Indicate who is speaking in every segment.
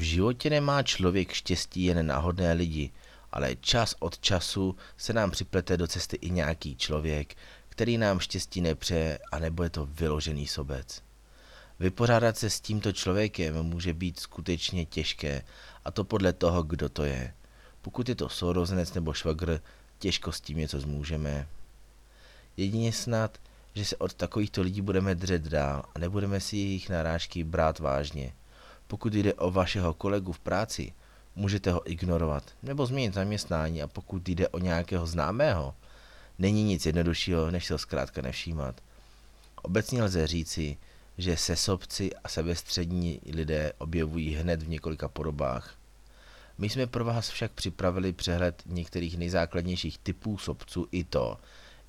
Speaker 1: V životě nemá člověk štěstí jen náhodné lidi, ale čas od času se nám připlete do cesty i nějaký člověk, který nám štěstí nepřeje, anebo je to vyložený sobec. Vypořádat se s tímto člověkem může být skutečně těžké, a to podle toho, kdo to je. Pokud je to sourozenec nebo švagr, těžko s tím něco zmůžeme. Jedině snad, že se od takovýchto lidí budeme dřet dál a nebudeme si jejich narážky brát vážně. Pokud jde o vašeho kolegu v práci, můžete ho ignorovat nebo změnit zaměstnání a pokud jde o nějakého známého, není nic jednoduššího, než se ho zkrátka nevšímat. Obecně lze říci, že sesobci a sebestřední lidé objevují hned v několika podobách. My jsme pro vás však připravili přehled některých nejzákladnějších typů sobců i to,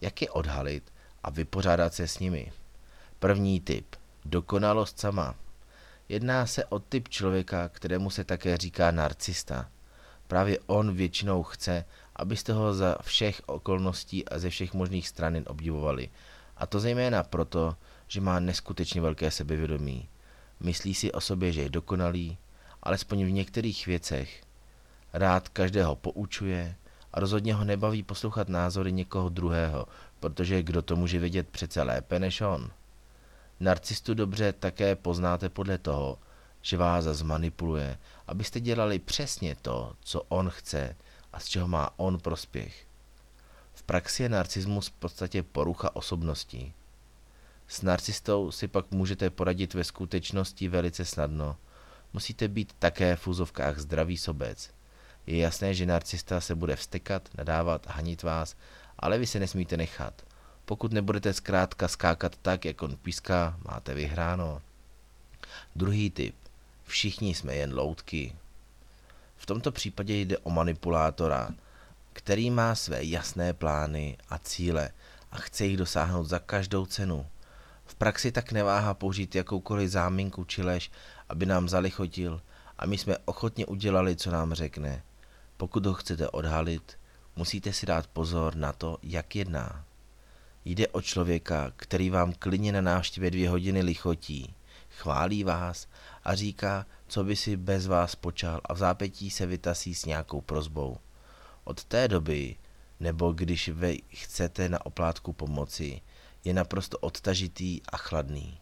Speaker 1: jak je odhalit a vypořádat se s nimi. První typ. Dokonalost sama. Jedná se o typ člověka, kterému se také říká narcista. Právě on většinou chce, abyste ho za všech okolností a ze všech možných stran obdivovali. A to zejména proto, že má neskutečně velké sebevědomí. Myslí si o sobě, že je dokonalý, alespoň v některých věcech. Rád každého poučuje a rozhodně ho nebaví poslouchat názory někoho druhého, protože kdo to může vědět přece lépe než on. Narcistu dobře také poznáte podle toho, že vás zmanipuluje, abyste dělali přesně to, co on chce a z čeho má on prospěch. V praxi je narcismus v podstatě porucha osobností. S narcistou si pak můžete poradit ve skutečnosti velice snadno. Musíte být také v úzovkách zdravý sobec. Je jasné, že narcista se bude vstekat, nadávat, hanit vás, ale vy se nesmíte nechat. Pokud nebudete zkrátka skákat tak, jak on píská, máte vyhráno. Druhý typ. Všichni jsme jen loutky. V tomto případě jde o manipulátora, který má své jasné plány a cíle a chce jich dosáhnout za každou cenu. V praxi tak neváha použít jakoukoliv záminku či lež, aby nám zalichotil a my jsme ochotně udělali, co nám řekne. Pokud ho chcete odhalit, musíte si dát pozor na to, jak jedná. Jde o člověka, který vám klidně na návštěvě dvě hodiny lichotí, chválí vás a říká, co by si bez vás počal a v zápětí se vytasí s nějakou prozbou. Od té doby, nebo když vy chcete na oplátku pomoci, je naprosto odtažitý a chladný.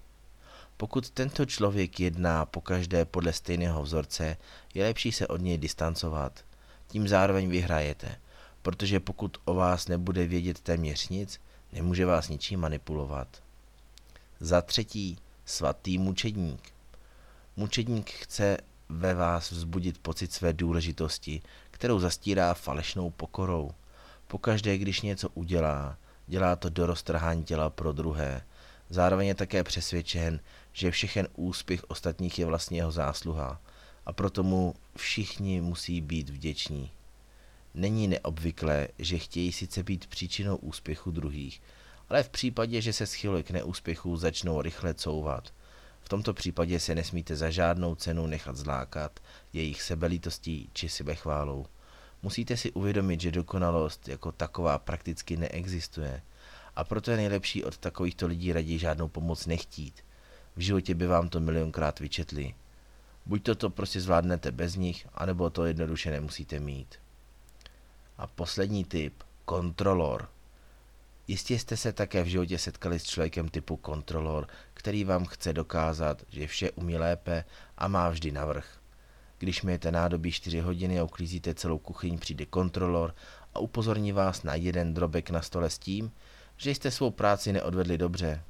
Speaker 1: Pokud tento člověk jedná pokaždé podle stejného vzorce, je lepší se od něj distancovat. Tím zároveň vyhrajete, protože pokud o vás nebude vědět téměř nic, nemůže vás ničím manipulovat. Za třetí, svatý mučedník. Mučedník chce ve vás vzbudit pocit své důležitosti, kterou zastírá falešnou pokorou. Pokaždé, když něco udělá, dělá to do roztrhání těla pro druhé. Zároveň je také přesvědčen, že všechen úspěch ostatních je vlastně jeho zásluha a proto mu všichni musí být vděční. Není neobvyklé, že chtějí sice být příčinou úspěchu druhých, ale v případě, že se schyluje k neúspěchu, začnou rychle couvat. V tomto případě se nesmíte za žádnou cenu nechat zlákat jejich sebelítostí či sebechválou. Musíte si uvědomit, že dokonalost jako taková prakticky neexistuje a proto je nejlepší od takovýchto lidí raději žádnou pomoc nechtít. V životě by vám to milionkrát vyčetli. Buď to, to prostě zvládnete bez nich, anebo to jednoduše nemusíte mít. A poslední typ, kontrolor. Jistě jste se také v životě setkali s člověkem typu kontrolor, který vám chce dokázat, že vše umí lépe a má vždy navrh. Když mějete nádobí 4 hodiny a uklízíte celou kuchyň, přijde kontrolor a upozorní vás na jeden drobek na stole s tím, že jste svou práci neodvedli dobře.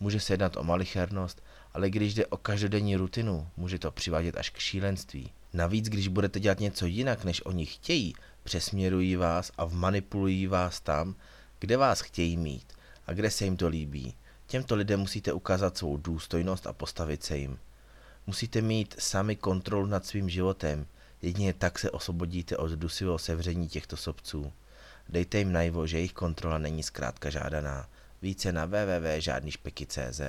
Speaker 1: Může se jednat o malichernost, ale když jde o každodenní rutinu, může to přivádět až k šílenství. Navíc, když budete dělat něco jinak, než oni chtějí, přesměrují vás a vmanipulují vás tam, kde vás chtějí mít a kde se jim to líbí. Těmto lidem musíte ukázat svou důstojnost a postavit se jim. Musíte mít sami kontrolu nad svým životem, jedině tak se osvobodíte od dusivého sevření těchto sobců. Dejte jim najevo, že jejich kontrola není zkrátka žádaná. Více na www.žádnyšpeky.cz